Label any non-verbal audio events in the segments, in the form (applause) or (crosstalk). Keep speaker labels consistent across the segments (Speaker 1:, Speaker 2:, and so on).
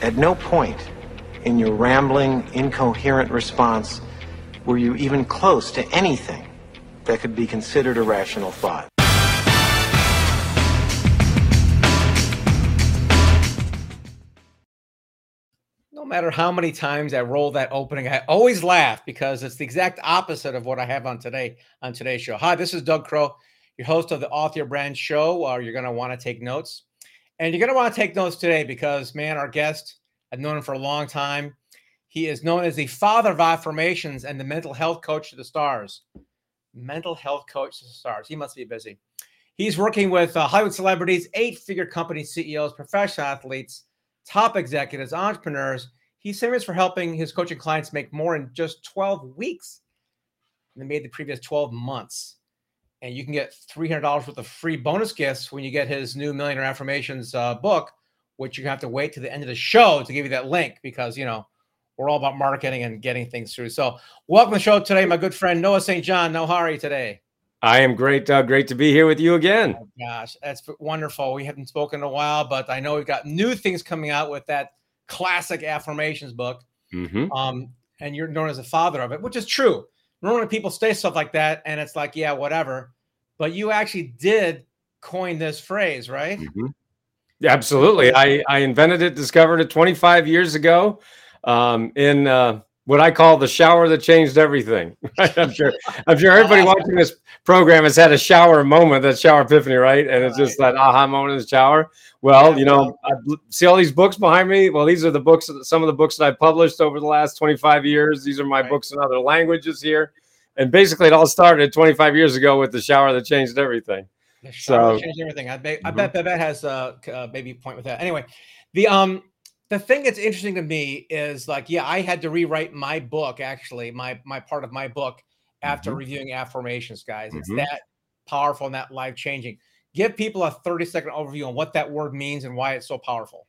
Speaker 1: At no point in your rambling, incoherent response were you even close to anything that could be considered a rational thought.
Speaker 2: No matter how many times I roll that opening, I always laugh because it's the exact opposite of what I have on today on today's show. Hi, this is Doug Crow, your host of the Author Brand Show. Uh, you're going to want to take notes, and you're going to want to take notes today because, man, our guest, I've known him for a long time. He is known as the father of afformations and the mental health coach to the stars. Mental health coach to the stars. He must be busy. He's working with uh, Hollywood celebrities, eight-figure company CEOs, professional athletes top executives, entrepreneurs. He's famous for helping his coaching clients make more in just 12 weeks than they made the previous 12 months. And you can get $300 worth of free bonus gifts when you get his new Millionaire Afformations uh, book, which you have to wait to the end of the show to give you that link because, you know, we're all about marketing and getting things through. So, welcome to the show today, my good friend Noah St. John. Noah, how are you today?
Speaker 3: I am great, Doug. Great to be here with you again. Oh,
Speaker 2: gosh, that's wonderful. We haven't spoken in a while, but I know we've got new things coming out with that classic afformations book. Mm-hmm. Um, and you're known as the father of it, which is true. Normally, people say stuff like that, and it's like, yeah, whatever. But you actually did coin this phrase, right?
Speaker 3: Mm-hmm. Yeah, absolutely. I, I invented it, discovered it 25 years ago um, in uh, what I call the shower that changed everything. (laughs) I'm sure I'm sure everybody (laughs) watching this program has had a shower moment, that shower epiphany, right? And it's just that aha moment in the shower. Well, you know, I see all these books behind me. Well, these are the books, some of the books that I published over the last 25 years. These are my right. books in other languages here. And basically, it all started 25 years ago with the shower that changed everything.
Speaker 2: The so, changed everything. I, bet, mm-hmm. I bet Babette has a, uh, maybe point with that. Anyway, the um the thing that's interesting to me is like, yeah, I had to rewrite my book actually, my my part of my book after mm-hmm. reviewing afformations, guys. It's mm-hmm. that powerful and that life changing. Give people a 30 second overview on what that word means and why it's so powerful.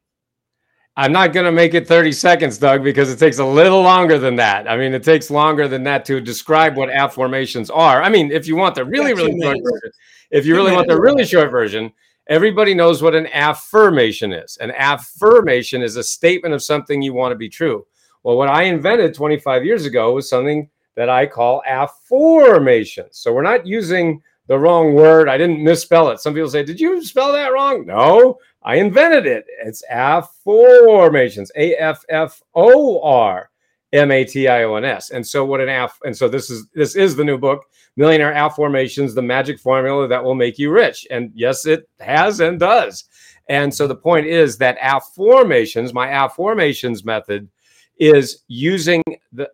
Speaker 3: I'm not going to make it 30 seconds, Doug, because it takes a little longer than that. I mean, it takes longer than that to describe what afformations are. I mean, if you want the really, really short version, if you really want the really short version, Everybody knows what an affirmation is. An affirmation is a statement of something you want to be true. Well, what I invented 25 years ago was something that I call afformations. So we're not using the wrong word. I didn't misspell it. Some people say, Did you spell that wrong? No, I invented it. It's afformations, A F F O R M A T I O N S. And so what an aff and so this is this is the new book Millionaire Afformations, the magic formula that will make you rich. And yes, it has and does. And so the point is that afformations, my afformations method, is using the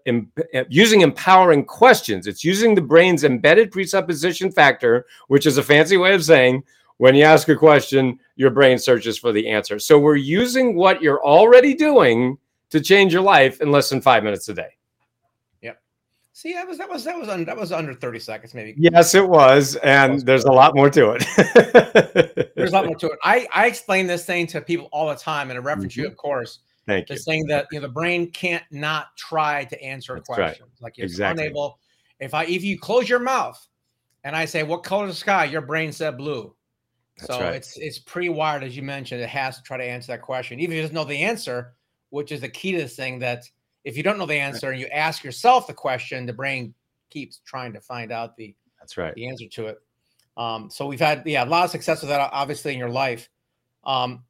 Speaker 3: uh, using empowering questions. It's using the brain's embedded presupposition factor, which is a fancy way of saying when you ask a question, your brain searches for the answer. So we're using what you're already doing to change your life in less than five minutes a day. Yep.
Speaker 2: See, that was that was that was under that was under 30 seconds, maybe.
Speaker 3: Yes, it was. And there's a lot more to
Speaker 2: it. (laughs) there's a lot more to it. I, I explain this thing to people all the time, and I reference mm-hmm. you, of course.
Speaker 3: Thank you.
Speaker 2: Saying that you know the brain can't not try to answer That's question. Right. Like it's exactly. unable. If I if you close your mouth and I say, What color is the sky? Your brain said blue. That's so right. it's it's pre-wired, as you mentioned. It has to try to answer that question, even if it doesn't know the answer, which is the key to this thing that if you don't know the answer and you ask yourself the question, the brain keeps trying to find out the
Speaker 3: that's right
Speaker 2: the answer to it. Um, so we've had yeah a lot of success with that obviously in your life. Um,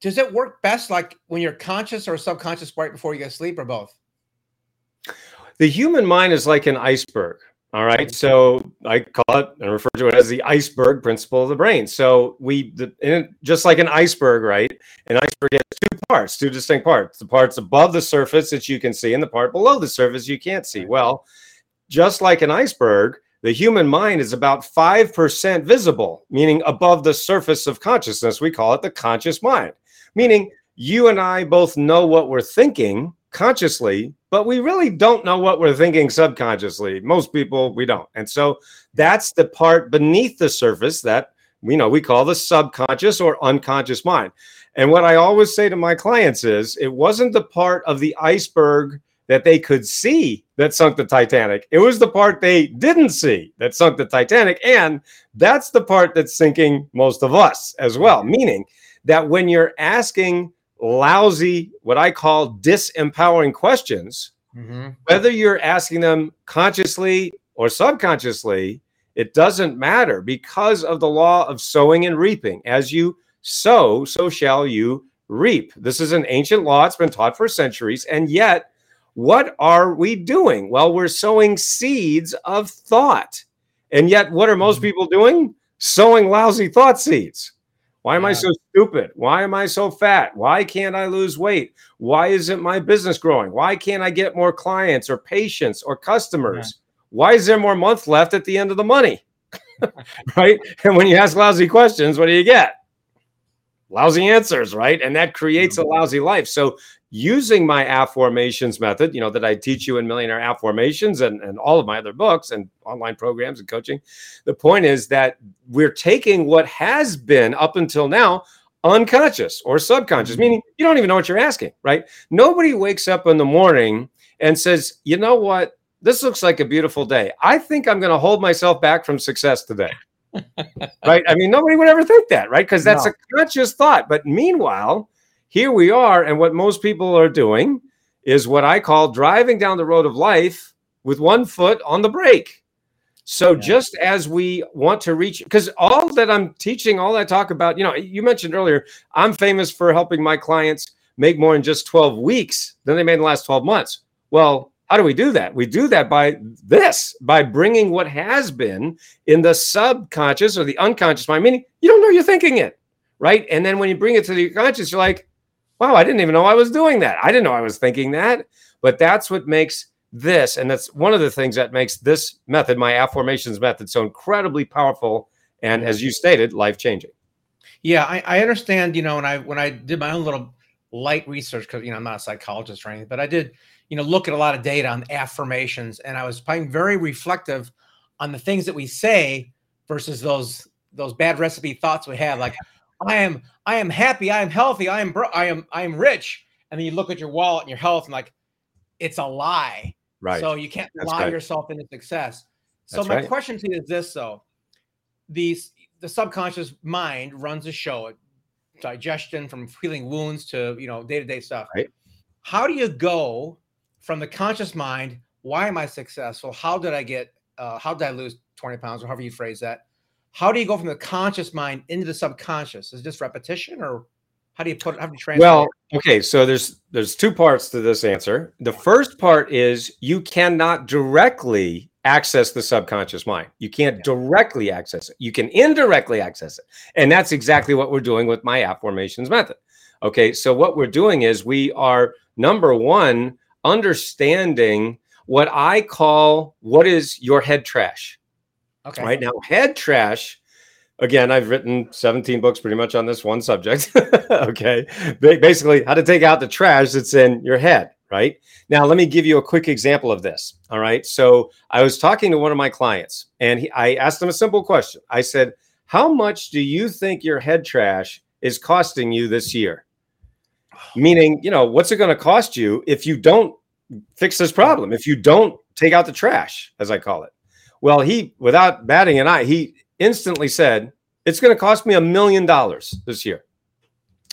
Speaker 2: does it work best like when you're conscious or subconscious right before you go to sleep or both?
Speaker 3: The human mind is like an iceberg. All right. So I call it and refer to it as the iceberg principle of the brain. So we, the, just like an iceberg, right? An iceberg has two parts, two distinct parts. The parts above the surface that you can see and the part below the surface you can't see. Well, just like an iceberg, the human mind is about 5% visible, meaning above the surface of consciousness. We call it the conscious mind, meaning you and I both know what we're thinking consciously, but we really don't know what we're thinking subconsciously. Most people, we don't. And so that's the part beneath the surface that we know we call the subconscious or unconscious mind. And what I always say to my clients is it wasn't the part of the iceberg that they could see that sunk the Titanic. It was the part they didn't see that sunk the Titanic. And that's the part that's sinking most of us as well. Mm-hmm. Meaning that when you're asking lousy, what I call disempowering questions,
Speaker 2: Mm-hmm.
Speaker 3: whether you're asking them consciously or subconsciously, it doesn't matter because of the law of sowing and reaping. As you sow, so shall you reap. This is an ancient law, it's been taught for centuries. And yet, what are we doing? Well, we're sowing seeds of thought. And yet, what are most
Speaker 2: Mhm.
Speaker 3: people doing? Sowing lousy thought seeds. Why am I so stupid? Why am I so fat? Why can't I lose weight? Why isn't my business growing? Why can't I get more clients or patients or customers? Why is there more month left at the end of the money? (laughs) right? And when you ask lousy questions, what do you get? Lousy answers, right? And that creates a lousy life. So using my afformations method, you know, that I teach you in Millionaire Afformations and, and all of my other books and online programs and coaching, the point is that we're taking what has been up until now unconscious or subconscious,
Speaker 2: Mhm.
Speaker 3: meaning you don't even know what you're asking, right? Nobody wakes up in the morning and says, you know what? This looks like a beautiful day. I think I'm going to hold myself back from success today. Right? I mean, nobody would ever think that, right? Because that's
Speaker 2: No.
Speaker 3: a conscious thought. But meanwhile, here we are, and what most people are doing is what I call driving down the road of life with one foot on the brake. So
Speaker 2: Yeah.
Speaker 3: just as we want to reach, because all that I'm teaching, all I talk about, you know, you mentioned earlier, I'm famous for helping my clients make more in just 12 weeks than they made in the last 12 months. Well, how do we do that? We do that by this, by bringing what has been in the subconscious or the unconscious mind, meaning you don't know you're thinking it, right? And then when you bring it to the conscious, you're like, wow, I didn't even know I was doing that. I didn't know I was thinking that. But that's what makes this, and that's one of the things that makes this method, my afformations method, so incredibly powerful. And as you stated, life changing.
Speaker 2: Yeah, I, I understand. You know, when I when I did my own little light research, because you know I'm not a psychologist or anything, but I did, you know, look at a lot of data on affirmations, and I was being very reflective on the things that we say versus those those bad recipe thoughts we have. Like, I am I am happy, I am healthy, I am bro- I am I am rich, and then you look at your wallet and your health, and like, it's a lie.
Speaker 3: Right.
Speaker 2: So you can't
Speaker 3: That's
Speaker 2: lie
Speaker 3: right.
Speaker 2: yourself into success. So
Speaker 3: That's
Speaker 2: my
Speaker 3: right.
Speaker 2: question to you is this: though, these the subconscious mind runs a show, digestion from healing wounds to you know day to day stuff.
Speaker 3: Right.
Speaker 2: How do you go from the conscious mind? Why am I successful? How did I get? Uh, how did I lose twenty pounds, or however you phrase that? How do you go from the conscious mind into the subconscious? Is it just repetition, or how do you put? it? How do you translate?
Speaker 3: Well, okay, so there's there's two parts to this answer. The first part is you cannot directly access the subconscious mind. You can't
Speaker 2: Yeah.
Speaker 3: directly access it. You can indirectly access it. And that's exactly what we're doing with my afformations method. Okay, so what we're doing is we are number 1 understanding what I call what is your head trash.
Speaker 2: okay,
Speaker 3: Right now, head trash. Again, I've written 17 books pretty much on this one subject. (laughs) okay. Basically, how to take out the trash that's in your head. Right. Now, let me give you a quick example of this. All right. So, I was talking to one of my clients and he, I asked him a simple question. I said, How much do you think your head trash is costing you this year? Oh. Meaning, you know, what's it going to cost you if you don't fix this problem, if you don't take out the trash, as I call it? Well, he, without batting an eye, he instantly said, It's going to cost me a million dollars this year.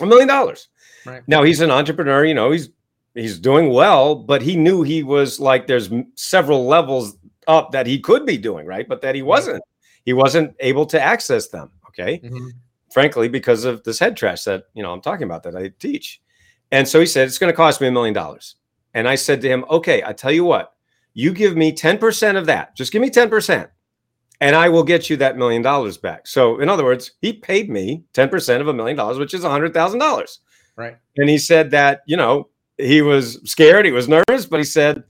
Speaker 3: A million dollars.
Speaker 2: Right.
Speaker 3: Now he's an entrepreneur, you know, he's he's doing well, but he knew he was like there's several levels up that he could be doing, right? But that he wasn't. He wasn't able to access them. Okay
Speaker 2: Mhm.
Speaker 3: frankly, because of this head trash that you know I'm talking about that I teach. And so he said, it's going to cost me a million dollars. And I said to him, okay, I tell you what, you give me 10% of that. Just give me 10%. And I will get you that million dollars back. So, in other words, he paid me 10% of a million dollars, which is $100,000.
Speaker 2: right.
Speaker 3: And he said that, you know, he was scared, he was nervous, but he said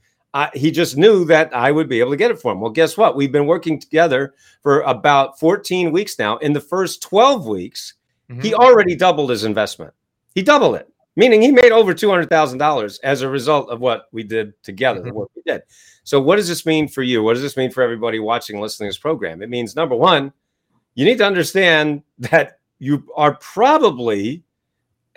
Speaker 3: he just knew that I would be able to get it for him. Well, guess what? We've been working together for about 14 weeks now. In the first 12 weeks,
Speaker 2: Mhm.
Speaker 3: he already doubled his investment. He doubled it, meaning he made over $200,000 as a result of what we did together, the
Speaker 2: Mhm.
Speaker 3: work we did. So, what does this mean for you? What does this mean for everybody watching, listening to this program? It means number one, you need to understand that you are probably,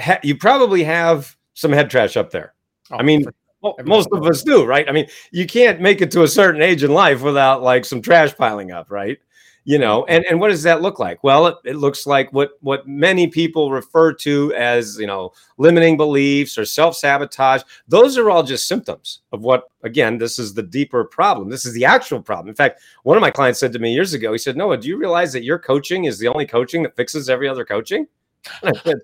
Speaker 3: ha- you probably have some head trash up there.
Speaker 2: Oh,
Speaker 3: I mean,
Speaker 2: Everybody
Speaker 3: most of us do, right? I mean, you can't make it to a certain age in life without like some trash piling up, right? You know and and what does that look like? Well it, it, looks like what what many people refer to as you know limiting beliefs or self-sabotage. Those are all just symptoms of what again this is the deeper problem. This is the actual problem. In fact one of my clients said to me years ago he said noah do you realize that your coaching is the only coaching that fixes every other coaching? And I said,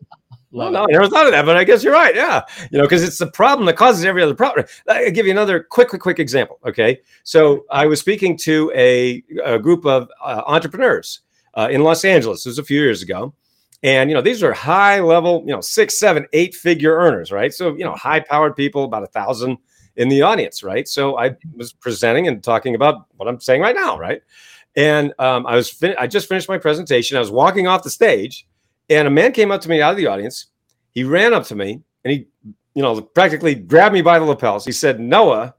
Speaker 3: well, no, I never thought of that, but I guess you're right. Yeah. You know, because it's the problem that causes every other problem. I'll give you another quick, quick, quick example. Okay. So I was speaking to a, a group of uh, entrepreneurs uh, in Los Angeles. This was a few years ago. And, you know, these are high level, you know, six, seven, eight figure earners, right? So, you know, high powered people, about a thousand in the audience, right? So I was presenting and talking about what I'm saying right now, right? And um, I was, fin- I just finished my presentation. I was walking off the stage and a man came up to me out of the audience. He ran up to me and he, you know, practically grabbed me by the lapels. He said, Noah,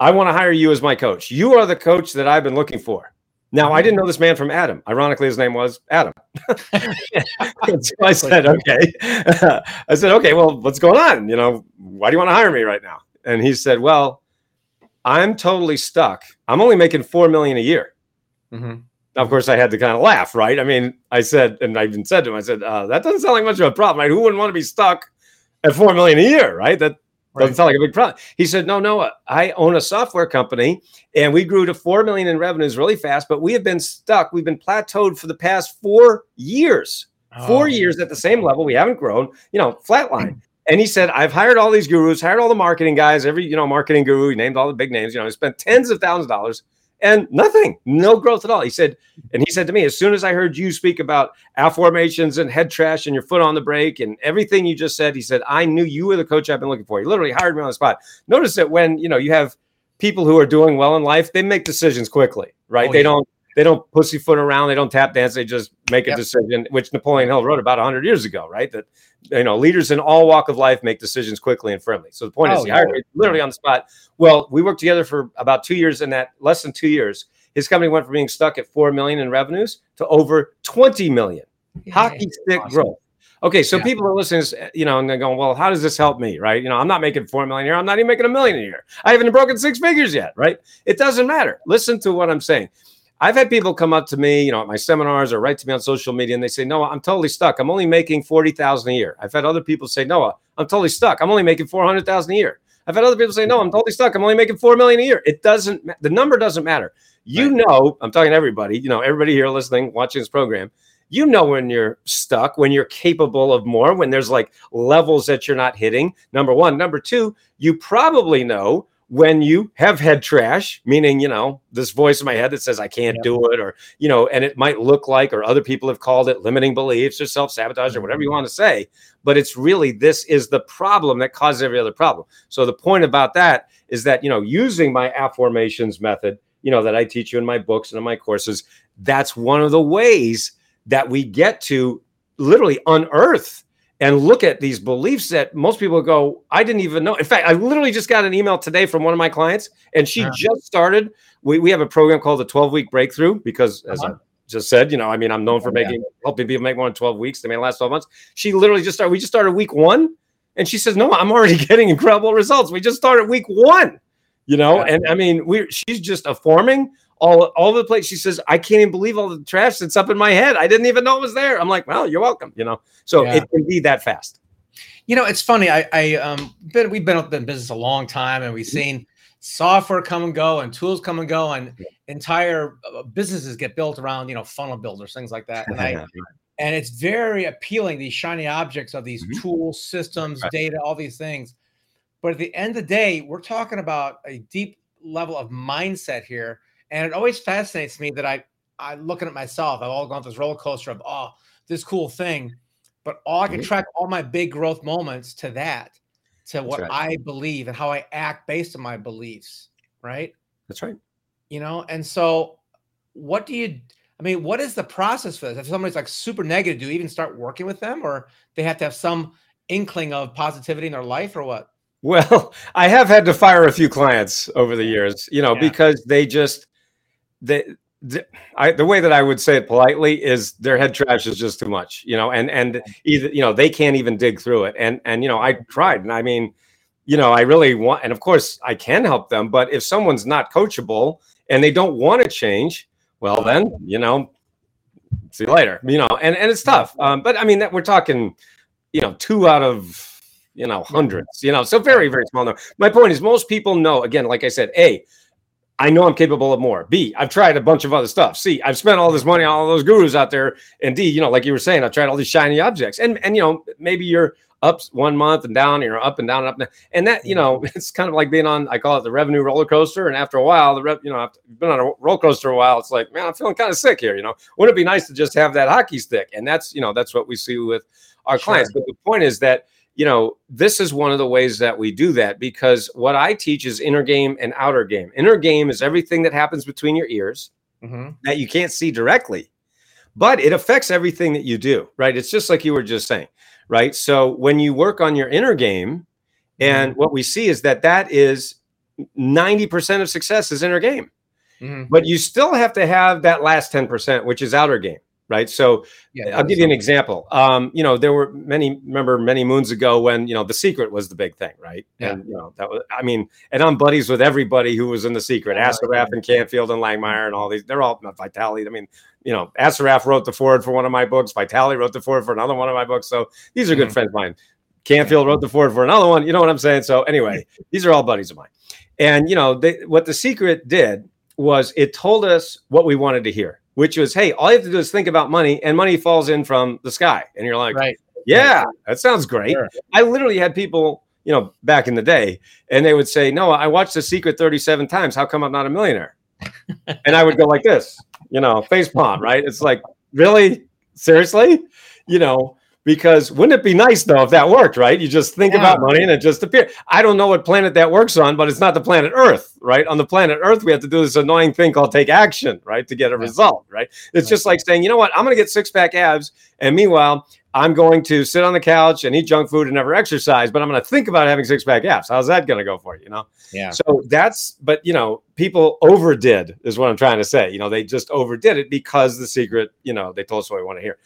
Speaker 3: I want to hire you as my coach. You are the coach that I've been looking for. Now, I didn't know this man from Adam. Ironically, his name was Adam. (laughs) (laughs) so I said, okay. (laughs) I said, okay, well, what's going on? You know, why do you want to hire me right now? And he said, well, I'm totally stuck. I'm only making four million a year. Mm-hmm. Now, of course, I had to kind of laugh, right? I mean, I said, and I even said to him, I said, uh, that doesn't sound like much of a problem, right? Who wouldn't want to be stuck at four million a year, right? That doesn't sound like a big problem. He said, no, no, I own a software company and we grew to four million in revenues really fast, but we have been stuck. We've been plateaued for the past four years. Oh. Four years at the same level. We haven't grown, you know, flatline. (clears throat) And he said, I've hired all these gurus, hired all the marketing guys, every, you know, marketing guru. He named all the big names. You know, he spent tens of thousands of dollars and nothing, no growth at all. He said, and he said to me, as soon as I heard you speak about formations and head trash and your foot on the brake and everything you just said, he said, I knew you were the coach I've been looking for. He literally hired me on the spot. Notice that when you know you have people who are doing well in life, they make decisions quickly, right? Oh, they yeah. don't they don't pussyfoot around, they don't tap dance, they just make a yep. decision, which Napoleon Hill wrote about 100 years ago, right? That you know, leaders in all walk of life make decisions quickly and firmly. So the point oh, is, he hired me literally on the spot. Well, we worked together for about two years, and that less than two years, his company went from being stuck at four million in revenues to over 20 million. Yeah, Hockey stick awesome. growth. Okay, so yeah. people are listening, you know, and they're going, "Well, how does this help me?" Right? You know, I'm not making four million a year. I'm not even making a million a year. I haven't broken six figures yet. Right? It doesn't matter. Listen to what I'm saying. I've had people come up to me, you know, at my seminars or write to me on social media, and they say, "Noah, I'm totally stuck. I'm only making forty thousand a year." I've had other people say, "Noah, I'm totally stuck. I'm only making four hundred thousand a year." I've had other people say, "No, I'm totally stuck. I'm only making four million a year." It doesn't. The number doesn't matter. You right. know, I'm talking to everybody. You know, everybody here listening, watching this program. You know when you're stuck, when you're capable of more, when there's like levels that you're not hitting. Number one. Number two, you probably know when you have head trash, meaning, you know, this voice in my head that says I can't do it, or, you know, and it might look like, or other people have called it limiting beliefs or self sabotage or whatever you mm-hmm. want to say. But it's really this is the problem that causes every other problem. So the point about that is that, you know, using my afformations method, you know, that I teach you in my books and in my courses, that's one of the ways that we get to literally unearth and look at these beliefs that most people go, I didn't even know. In fact, I literally just got an email today from one of my clients, and she yeah. just started. We, we have a program called the 12 week breakthrough because, as uh-huh. I just said, you know, I mean, I'm known for making yeah. helping people make more than 12 weeks. They may last 12 months. She literally just started. We just started week one, and she says, No, I'm already (laughs) getting incredible results. We just started week one, you know, yeah. and I mean, we she's just a forming all all the place. She says, I can't even believe all the trash that's up in my head. I didn't even know it was there. I'm like, well, you're welcome. You know, so yeah. it can be that fast.
Speaker 2: You know, it's funny. I, I um been we've been in business a long time, and we've mm-hmm. seen software come and go, and tools come and go, and entire uh, businesses get built around you know funnel builders, things like that. And I (laughs) and it's very appealing these shiny objects of these mm-hmm. tools, systems, right. data, all these things. But at the end of the day, we're talking about a deep level of mindset here and it always fascinates me that I, I looking at myself, I've all gone through this roller coaster of, oh, this cool thing. But all I can mm-hmm. track all my big growth moments to that, to what right. I believe and how I act based on my beliefs. Right.
Speaker 3: That's right.
Speaker 2: You know, and so what do you I mean, what is the process for this? If somebody's like super negative, do you even start working with them or they have to have some inkling of positivity in their life or what?
Speaker 3: Well, (laughs) I have had to fire a few clients over the years, you know, yeah. because they just the, the, I, the way that I would say it politely is their head trash is just too much, you know, and and either you know they can't even dig through it, and and you know I tried, and I mean, you know, I really want, and of course I can help them, but if someone's not coachable and they don't want to change, well then you know see you later you know and and it's tough. Um, but i mean that we're talking you know two out of you know hundreds you know so very very small number. My point is most people know again like i said a I know I'm capable of more. B, I've tried a bunch of other stuff. C, I've spent all this money on all those gurus out there. And D, you know, like you were saying, I've tried all these shiny objects. And and you know, maybe you're up one month and down, you're up and down and up. And, and that, you know, (laughs) it's kind of like being on, I call it the revenue roller coaster. And after a while, the rev, you know, I've been on a roller coaster a while. It's like, man, I'm feeling kind of sick here. You know, wouldn't it be nice to just have that hockey stick? And that's, you know, that's what we see with our sure. clients. But the point is that you know, this is one of the ways that we do that because what I teach is inner game and outer game. Inner game is everything that happens between your ears mm-hmm. that you can't see directly, but it affects everything that you do, right? It's just like you were just saying, right? So when you work on your inner game, and mm-hmm. what we see is that that is 90% of success is inner game. Mm-hmm. But you still have to have that last 10%, which is outer game right? So yeah, I'll give you an example. Um, you know, there were many, remember many moons ago when, you know, the secret was the big thing, right? Yeah. And, you know, that was, I mean, and I'm buddies with everybody who was in the secret, Assaraf and Canfield and Langemeier and all these, they're all Vitale. I mean, you know, Assaraf wrote the forward for one of my books, Vitale wrote the forward for another one of my books. So these are good mm-hmm. friends of mine. Canfield wrote the forward for another one. You know what I'm saying? So anyway, (laughs) these are all buddies of mine. And, you know, they, what the secret did was it told us what we wanted to hear which was, hey, all you have to do is think about money, and money falls in from the sky. And you're like, right. yeah, that sounds great. Sure. I literally had people, you know, back in the day, and they would say, no, I watched The Secret 37 times. How come I'm not a millionaire? and I would go like this, you know, face palm, right? It's like, really? Seriously? You know, because wouldn't it be nice though if that worked, right? You just think yeah. about money and it just appears. I don't know what planet that works on, but it's not the planet Earth, right? On the planet Earth, we have to do this annoying thing called take action, right, to get a result, right? It's just like saying, you know what, I'm going to get six pack abs, and meanwhile, I'm going to sit on the couch and eat junk food and never exercise, but I'm going to think about having six pack abs. How's that going to go for you? You know?
Speaker 2: Yeah.
Speaker 3: So that's, but you know, people overdid is what I'm trying to say. You know, they just overdid it because the secret, you know, they told us what we want to hear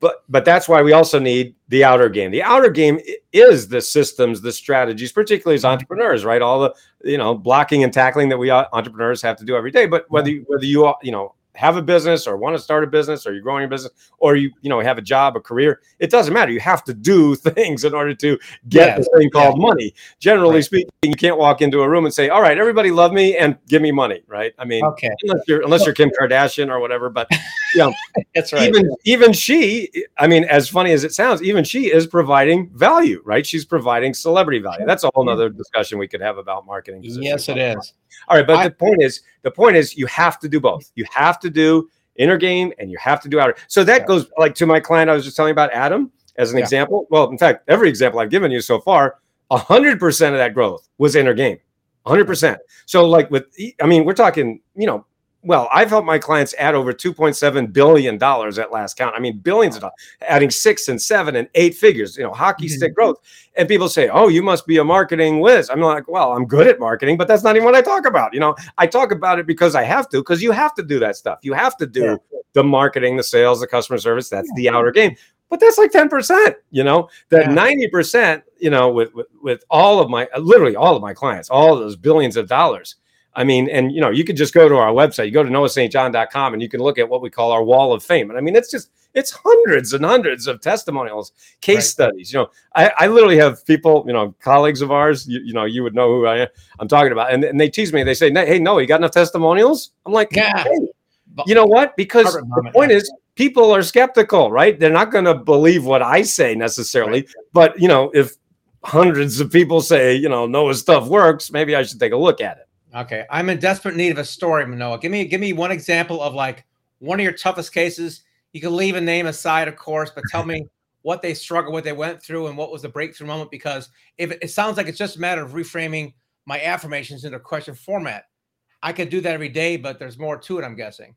Speaker 3: but but that's why we also need the outer game. The outer game is the systems, the strategies, particularly as entrepreneurs, right? All the you know blocking and tackling that we uh, entrepreneurs have to do every day. But whether you, whether you you know have a business or want to start a business or you're growing your business or you you know have a job a career it doesn't matter. You have to do (laughs) things in order to get the thing called yeah. money. Generally right. speaking you can't walk into a room and say all right everybody love me and give me money right? I mean okay. unless you're unless you're kim kardashian or whatever but you know (laughs) that's right. even even she i mean as funny as it sounds even she is providing value right? She's providing celebrity value. That's a whole nother discussion we could have about marketing
Speaker 2: yes it is
Speaker 3: all right, but I, the point is, the point is, you have to do both. You have to do inner game and you have to do outer. So that yeah. goes like to my client I was just telling about Adam as an yeah. example. Well, in fact, every example I've given you so far, hundred percent of that growth was inner game. 100%. So like with I mean, we're talking, you know, well, I've helped my clients add over $2.7 billion at last count. I mean, billions of dollars, adding six and seven and eight figures, you know, hockey mm-hmm. stick growth. And people say, oh, you must be a marketing whiz. I'm like, well, I'm good at marketing, but that's not even what I talk about. You know, I talk about it because I have to, because you have to do that stuff. You have to do yeah. the marketing, the sales, the customer service. That's yeah. the outer game. But that's like 10%, you know, that yeah. 90%, you know, with, with, with all of my, literally all of my clients, all of those billions of dollars I mean, and you know, you could just go to our website, you go to noahstjohn.com and you can look at what we call our wall of fame. And I mean, it's just it's hundreds and hundreds of testimonials, case right. studies. You know, I, I literally have people, you know, colleagues of ours, you, you know, you would know who I am, I'm talking about. And, and they tease me, they say, Hey, no, you got enough testimonials? I'm like, yeah. Hey. You know what? Because the point is, people are skeptical, right? They're not going to believe what I say necessarily. Right. But, you know, if hundreds of people say, you know, Noah's stuff works, maybe I should take a look at it.
Speaker 2: Okay, I'm in desperate need of a story, Manoa. Give me give me one example of like one of your toughest cases. You can leave a name aside, of course, but tell me (laughs) what they struggled what they went through, and what was the breakthrough moment. Because if it, it sounds like it's just a matter of reframing my affirmations into question format, I could do that every day, but there's more to it. I'm guessing.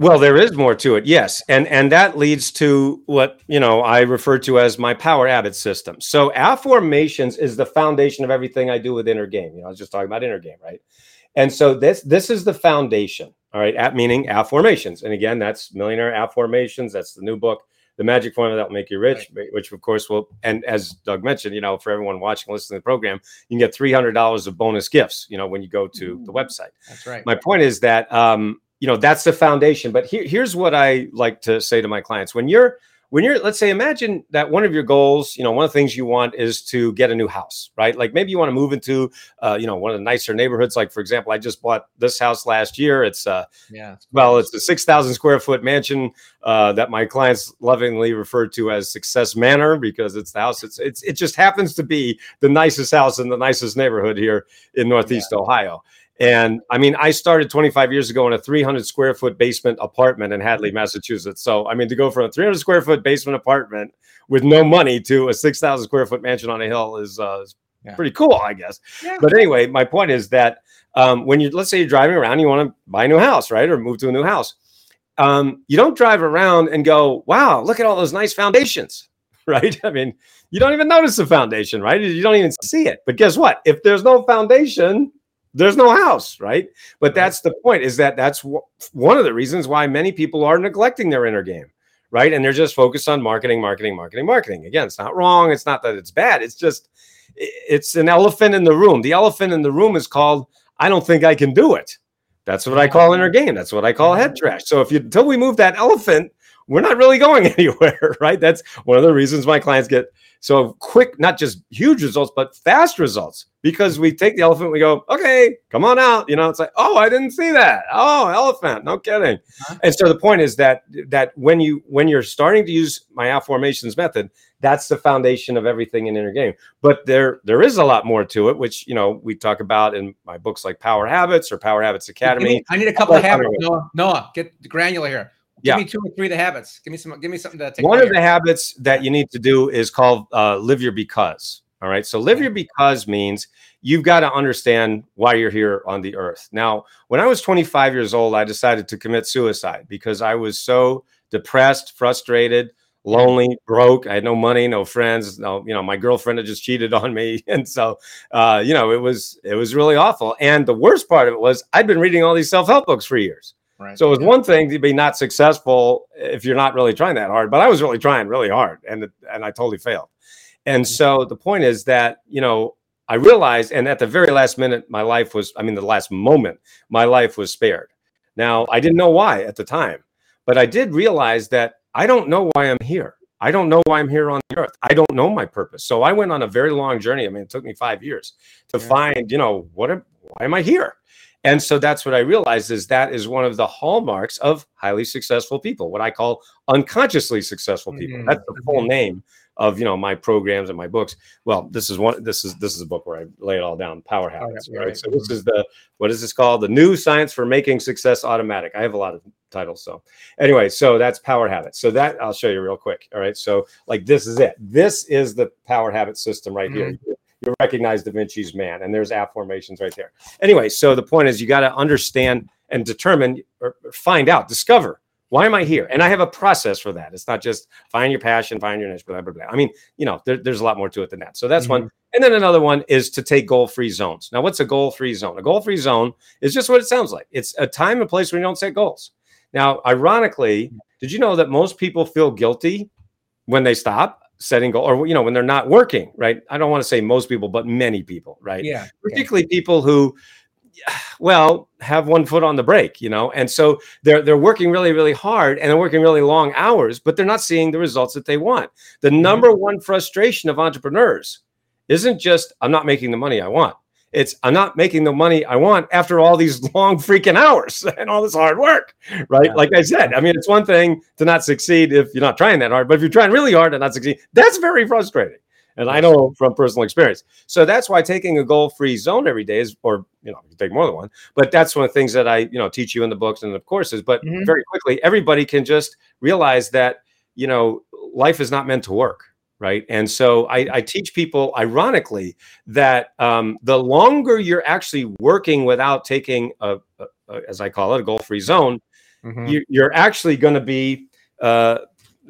Speaker 3: Well, there is more to it, yes, and and that leads to what you know I refer to as my power habit system. So afformations is the foundation of everything I do with inner game. You know, I was just talking about inner game, right? And so this this is the foundation. All right, at meaning afformations, and again, that's millionaire afformations. That's the new book, the magic formula that will make you rich, which of course will. And as Doug mentioned, you know, for everyone watching, listening to the program, you can get three hundred dollars of bonus gifts. You know, when you go to the website.
Speaker 2: That's right.
Speaker 3: My point is that um, you know that's the foundation. But here, here's what I like to say to my clients: when you're when you're let's say imagine that one of your goals you know one of the things you want is to get a new house right? Like maybe you want to move into uh, you know one of the nicer neighborhoods. Like for example i just bought this house last year. It's uh yeah well it's a 6000 square foot mansion uh, that my clients lovingly refer to as success manor because it's the house. It's, it's it just happens to be the nicest house in the nicest neighborhood here in northeast yeah. ohio and I mean, I started 25 years ago in a 300 square foot basement apartment in Hadley, Massachusetts. So, I mean, to go from a 300 square foot basement apartment with no money to a 6,000 square foot mansion on a hill is, uh, is yeah. pretty cool, I guess. Yeah. But anyway, my point is that um, when you, let's say you're driving around, you want to buy a new house, right? Or move to a new house. Um, you don't drive around and go, wow, look at all those nice foundations, (laughs) right? I mean, you don't even notice the foundation, right? You don't even see it. But guess what? If there's no foundation, there's no house, right? But that's the point is that that's w- one of the reasons why many people are neglecting their inner game, right? And they're just focused on marketing, marketing, marketing, marketing. Again, it's not wrong. It's not that it's bad. It's just, it's an elephant in the room. The elephant in the room is called, I don't think I can do it. That's what I call inner game. That's what I call head trash. So if you, until we move that elephant, we're not really going (laughs) anywhere, right? That's one of the reasons my clients get so quick, not just huge results, but fast results because we take the elephant, we go, okay, come on out. You know, it's like, oh, I didn't see that. Oh, elephant, no kidding. Uh-huh. And so the point is that that when you when you're starting to use my afformations method, that's the foundation of everything in inner game. But there there is a lot more to it, which you know we talk about in my books like Power Habits or Power Habits Academy.
Speaker 2: I need a couple of habits. Noah, Noah, get granular here. Give yeah. me two or three of the habits. Give me some. Give me something to take.
Speaker 3: One of the habits that you need to do is called uh, live your because. All right. So live your because means you've got to understand why you're here on the earth. Now, when I was 25 years old, I decided to commit suicide because I was so depressed, frustrated, lonely, broke. I had no money, no friends. No, you know, my girlfriend had just cheated on me, (laughs) and so, uh, you know, it was it was really awful. And the worst part of it was I'd been reading all these self help books for years. Right. So it was one thing to be not successful if you're not really trying that hard, but I was really trying really hard, and and I totally failed. And mm-hmm. so the point is that you know I realized, and at the very last minute, my life was—I mean, the last moment, my life was spared. Now I didn't know why at the time, but I did realize that I don't know why I'm here. I don't know why I'm here on the earth. I don't know my purpose. So I went on a very long journey. I mean, it took me five years to yeah. find, you know, what am, why am I here? And so that's what I realized is that is one of the hallmarks of highly successful people, what I call unconsciously successful people. Mm-hmm. That's the full mm-hmm. name of you know my programs and my books. Well, this is one. This is this is a book where I lay it all down. Power habits, right? right? So this is the what is this called? The new science for making success automatic. I have a lot of titles. So anyway, so that's power habits. So that I'll show you real quick. All right. So like this is it. This is the power habit system right mm-hmm. here you recognize Da Vinci's man, and there's afformations right there. Anyway, so the point is you got to understand and determine or find out, discover why am I here? And I have a process for that. It's not just find your passion, find your niche, blah, blah, blah. I mean, you know, there, there's a lot more to it than that. So that's mm-hmm. one. And then another one is to take goal free zones. Now, what's a goal free zone? A goal free zone is just what it sounds like it's a time and place where you don't set goals. Now, ironically, did you know that most people feel guilty when they stop? setting goal or you know when they're not working right i don't want to say most people but many people right
Speaker 2: yeah
Speaker 3: particularly yeah. people who (sighs) well have one foot on the brake you know and so they're they're working really really hard and they're working really long hours but they're not seeing the results that they want the mm-hmm. number one frustration of entrepreneurs isn't just i'm not making the money i want it's I'm not making the money I want after all these (laughs) long freaking hours (laughs) and all this hard work, right? Yeah. Like I said, I mean, it's one thing to not succeed if you're not trying that hard, but if you're trying really hard and not succeed, that's very frustrating. And I know from personal experience. So that's why taking a goal-free zone every day is, or you know, you take more than one. But that's one of the things that I, you know, teach you in the books and the courses. But mm-hmm. very quickly, everybody can just realize that, you know, life is not meant to work right? And so I, I teach people, ironically, that um, the longer you're actually working without taking a, a, a as I call it, a goal-free zone, mm-hmm. you, are actually going to be uh,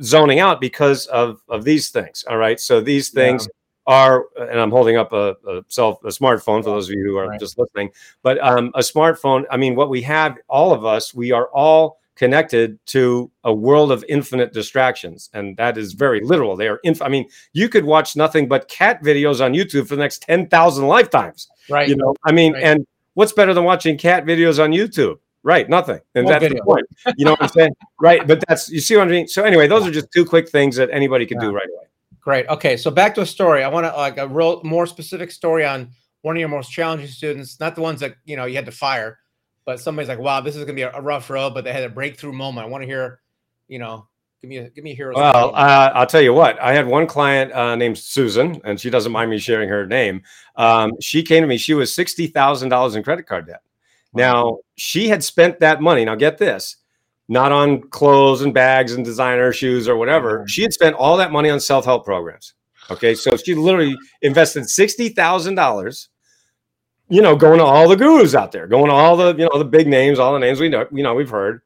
Speaker 3: zoning out because of of these things. All right, so these things. Yeah. Are and I'm holding up a, a self a smartphone for those of you who are right. just listening, but um, a smartphone. I mean, what we have, all of us, we are all connected to a world of infinite distractions and that is very literal they are inf- i mean you could watch nothing but cat videos on youtube for the next 10,000 lifetimes
Speaker 2: right
Speaker 3: you know i mean right. and what's better than watching cat videos on youtube Right, nothing. And that's
Speaker 2: video.
Speaker 3: the point. You know what I'm saying? (laughs) right. But that's you see what I mean? So anyway, those are just two quick things that anybody can do right away.
Speaker 2: Great. Okay, so back to a story. I want to like a real more specific story on one of your most challenging students, not the ones that you know you had to fire, but somebody's like, "Wow, this is gonna be a, a rough road," but they had a breakthrough moment. I want to hear, you know, give me a give me a hero.
Speaker 3: Well, uh, I'll tell you what. I had one client uh, named Susan, and she doesn't mind me sharing her name. Um, she came to me. She was sixty thousand dollars in credit card debt. Now she had spent that money. Now get this, not on clothes and bags and designer shoes or whatever. She had spent all that money on self help programs. Okay, so she literally invested sixty thousand dollars. You know, going to all the gurus out there, going to all the you know the big names, all the names we know, you know, we've heard.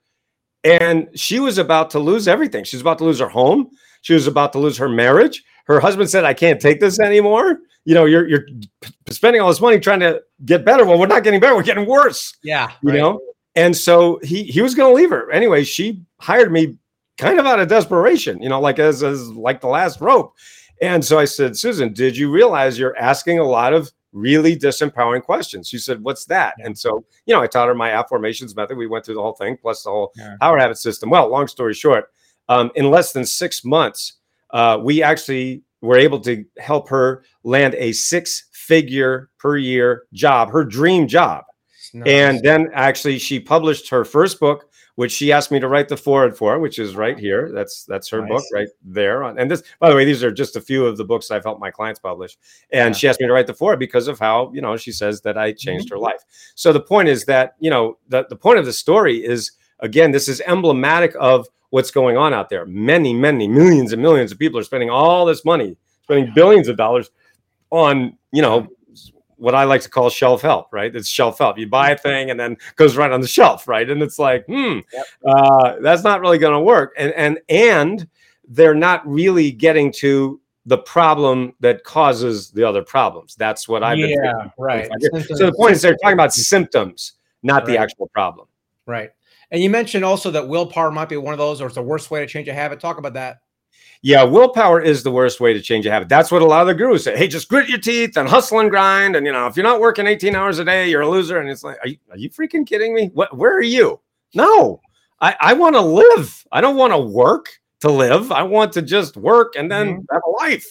Speaker 3: And she was about to lose everything. She was about to lose her home. She was about to lose her marriage. Her husband said, "I can't take this anymore." You know, you're you're spending all this money trying to get better. Well, we're not getting better. We're getting worse.
Speaker 2: yeah,
Speaker 3: You
Speaker 2: right.
Speaker 3: know. And so he he was going to leave her anyway. She hired me kind of out of desperation. You know, like as as like the last rope. And so I said, Susan, did you realize you're asking a lot of really disempowering questions? She said, What's that? And so, you know, I taught her my afformations method. We went through the whole thing, plus the whole
Speaker 2: Yeah.
Speaker 3: power habit system. Well, long story short, um, in less than six months, uh, we actually were able to help her land a six figure per year job, her dream job.
Speaker 2: Nice.
Speaker 3: And then actually she published her first book, which she asked me to write the forward for, which is right here. That's that's her book right there. And this, by the way, these are just a few of the books I've helped my clients publish. And
Speaker 2: Yeah.
Speaker 3: she asked me to write the forward because of how, you know, she says that I changed
Speaker 2: Mm-hmm.
Speaker 3: her life. So the point is that, you know, the, the point of the story is again, this is emblematic of what's going on out there. Many, many millions and millions of people are spending all this money, spending billions of dollars on, you know, what I like to call shelf help, right? It's shelf help. You buy a thing and then goes right on the shelf, right? And it's like, hmm,
Speaker 2: Yep.
Speaker 3: uh, that's not really going to work. And and and they're not really getting to the problem that causes the other problems. That's what I've been.
Speaker 2: yeah, right.
Speaker 3: So the point is, they're talking about symptoms, not the actual problem.
Speaker 2: right. And you mentioned also that willpower might be one of those, or it's the worst way to change a habit. Talk about that.
Speaker 3: Yeah, willpower is the worst way to change a habit. That's what a lot of the gurus say. Hey, just grit your teeth and hustle and grind. And you know, if you're not working 18 hours a day, you're a loser. And it's like, are you, are you freaking kidding me? What? Where are you? No, I, I want to live. I don't want to work to live. I want to just work and then have a life.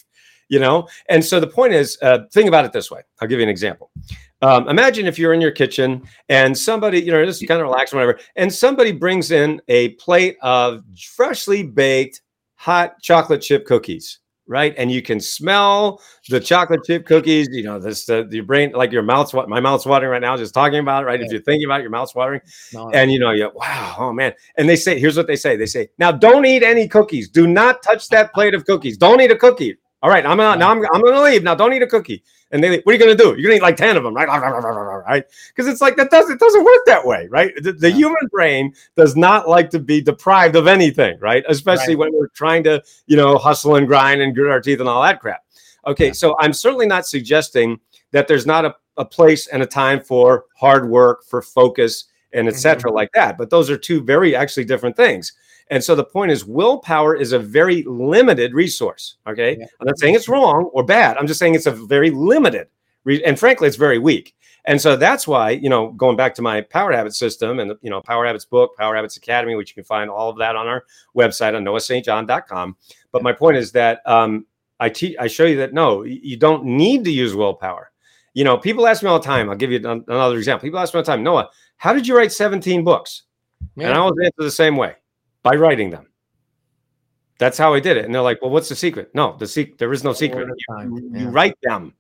Speaker 3: You know. And so the point is, uh, think about it this way. I'll give you an example. Um, imagine if you're in your kitchen and somebody, you know, just kind of relax, whatever, and somebody brings in a plate of freshly baked hot chocolate chip cookies, right? And you can smell the chocolate chip cookies. You know, this the your brain, like your mouth's wa- my mouth's watering right now, just talking about it, right? If you're thinking about it, your mouth's watering,
Speaker 2: No,
Speaker 3: and you know, you wow, oh man. And they say, here's what they say: they say, now don't eat any cookies. Do not touch that plate of cookies. Don't eat a cookie. All right, I'm gonna now I'm, I'm gonna leave. Now don't eat a cookie. And they, what are you gonna do? You're gonna eat like ten of them, right? (laughs) Right? Because it's like that doesn't it doesn't work that way, right? The, the
Speaker 2: Yeah.
Speaker 3: human brain does not like to be deprived of anything, right? Especially
Speaker 2: Right.
Speaker 3: when we're trying to, you know, hustle and grind and grit our teeth and all that crap. Okay,
Speaker 2: Yeah.
Speaker 3: so I'm certainly not suggesting that there's not a, a place and a time for hard work, for focus, and etc. Mm-hmm. like that. But those are two very actually different things. And so the point is, willpower is a very limited resource. Okay,
Speaker 2: Yeah.
Speaker 3: I'm not saying it's wrong or bad. I'm just saying it's a very limited, re- and frankly, it's very weak. And so that's why, you know, going back to my Power Habits system and, you know, Power Habits book, Power Habits Academy, which you can find all of that on our website on noahstjohn.com. But my point is that um, I teach, I show you that no, you don't need to use willpower. You know, people ask me all the time. I'll give you an- another example. People ask me all the time, Noah, how did you write 17 books? And I always answer the same way by writing them. That's how I did it. And they're like, well, what's the secret? No, the secret, there is no secret.
Speaker 2: One at a time,
Speaker 3: You, you write them.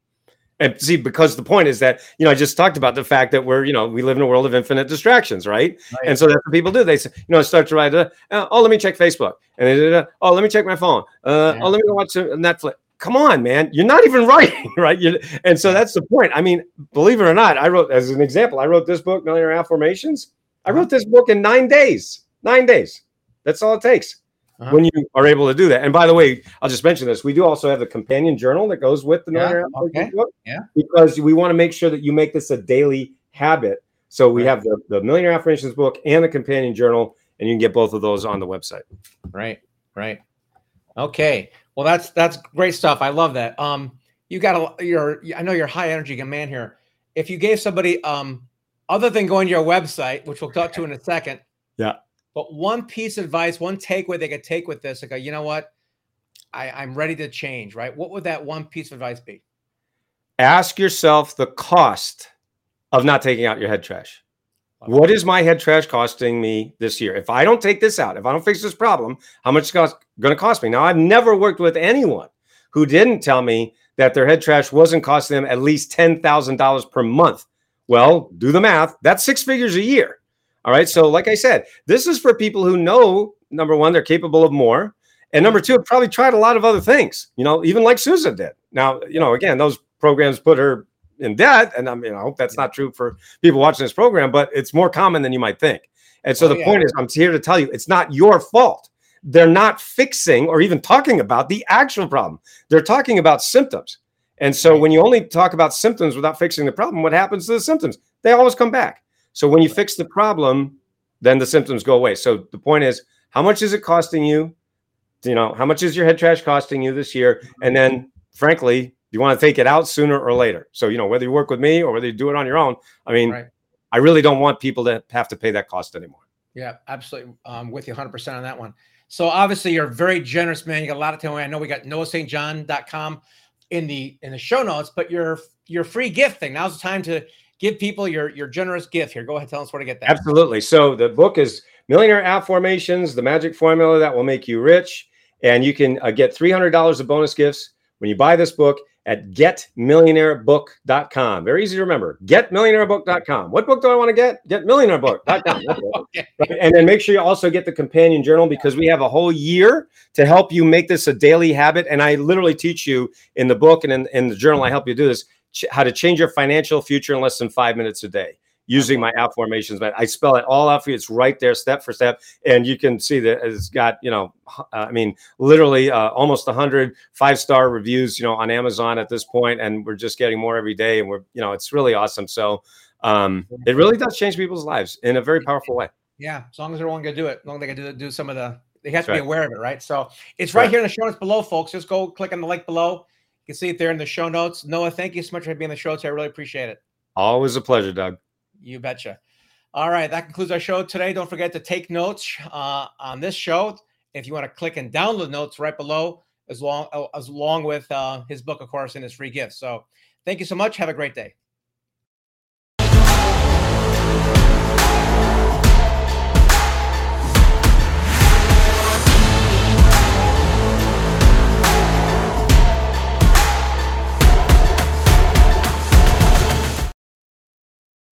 Speaker 3: And see, because the point is that, you know, I just talked about the fact that we're, you know, we live in a world of infinite distractions, right?
Speaker 2: Right.
Speaker 3: And so that's what people do. They say, you know, start to write, uh, oh, let me check Facebook. And they, uh, oh, let me check my phone. Uh,
Speaker 2: Yeah.
Speaker 3: Oh, let me go watch Netflix. Come on, man. You're not even (laughs) writing, right? You, and so that's the point. I mean, believe it or not, I wrote, as an example, I wrote this book, Millionaire Afformations. I wrote this book in nine days. Nine days. That's all it takes
Speaker 2: Uh-huh.
Speaker 3: when you are able to do that. And by the way, I'll just mention this. We do also have the companion journal that goes with the
Speaker 2: Yeah,
Speaker 3: Millionaire Afformations
Speaker 2: okay.
Speaker 3: book.
Speaker 2: Yeah.
Speaker 3: Because we want to make sure that you make this a daily habit. So we
Speaker 2: Right.
Speaker 3: have the, the Millionaire Afformations book and the companion journal, and you can get both of those on the website.
Speaker 2: Right, right. Okay. Well, that's that's great stuff. I love that. Um, you got a you're I know you're high energy man here. If you gave somebody um other than going to your website, which we'll talk to (laughs) in a second.
Speaker 3: Yeah.
Speaker 2: But one piece of advice, one takeaway they could take with this, like, you know what? I, I'm ready to change, right? What would that one piece of advice be?
Speaker 3: Ask yourself the cost of not taking out your head trash. What is my head trash costing me this year? If I don't take this out, if I don't fix this problem, how much is going to cost me? Now, I've never worked with anyone who didn't tell me that their head trash wasn't costing them at least $10,000 per month. Well, do the math. That's six figures a year. All right. So, like I said, this is for people who know number one, they're capable of more. And number two, probably tried a lot of other things, you know, even like Susan did. Now, you know, again, those programs put her in debt. And I mean, I hope that's not true for people watching this program, but it's more common than you might think. And so
Speaker 2: Oh,
Speaker 3: the
Speaker 2: yeah.
Speaker 3: point is, I'm here to tell you it's not your fault. They're not fixing or even talking about the actual problem. They're talking about symptoms. And so when you only talk about symptoms without fixing the problem, what happens to the symptoms? They always come back. So when you fix the problem, then the symptoms go away. So the point is, how much is it costing you? You know, how much is your head trash costing you this year? And then, frankly, you want to take it out sooner or later. So, you know, whether you work with me or whether you do it on your own, I mean,
Speaker 2: Right.
Speaker 3: I really don't want people to have to pay that cost anymore.
Speaker 2: Yeah, absolutely. Um, with you 100% on that one. So obviously you're a very generous man. You got a lot of time. I know we got noahstjohn.com in the in the show notes, but your your free gift thing. Now's the time to give people your your generous gift here. Go ahead, tell us where to get that.
Speaker 3: Absolutely. So the book is Millionaire Afformations: the magic formula that will make you rich. And you can uh, get $300 of bonus gifts when you buy this book at getmillionairebook.com. Very easy to remember. Getmillionairebook.com. What book do I want to get? Getmillionairebook.com. (laughs)
Speaker 2: Okay.
Speaker 3: Right? And then make sure you also get the companion journal because we have a whole year to help you make this a daily habit. And I literally teach you in the book and in, in the journal, I help you do this ch- how to change your financial future in less than five minutes a day using my afformations. But I spell it all out for you. It's right there, step for step. And you can see that it's got, you know, uh, I mean, literally uh, almost 100 five star reviews, you know, on Amazon at this point, And we're just getting more every day. And we're, you know, it's really awesome. So um, it really does change people's lives in a very powerful way.
Speaker 2: Yeah, as long as they're willing to do it, as long as they can do, do some of the, they have to be
Speaker 3: right.
Speaker 2: aware of it, right? So it's right
Speaker 3: Right.
Speaker 2: here in the show notes below, folks. Just go click on the link below. You can see it there in the show notes. Noah, thank you so much for being on the show today. I really appreciate it.
Speaker 3: Always a pleasure, Doug.
Speaker 2: You betcha. All right, that concludes our show today. Don't forget to take notes uh, on this show. If you want to click and download notes right below, as long as along with uh, his book, of course, and his free gift. So, thank you so much. Have a great day.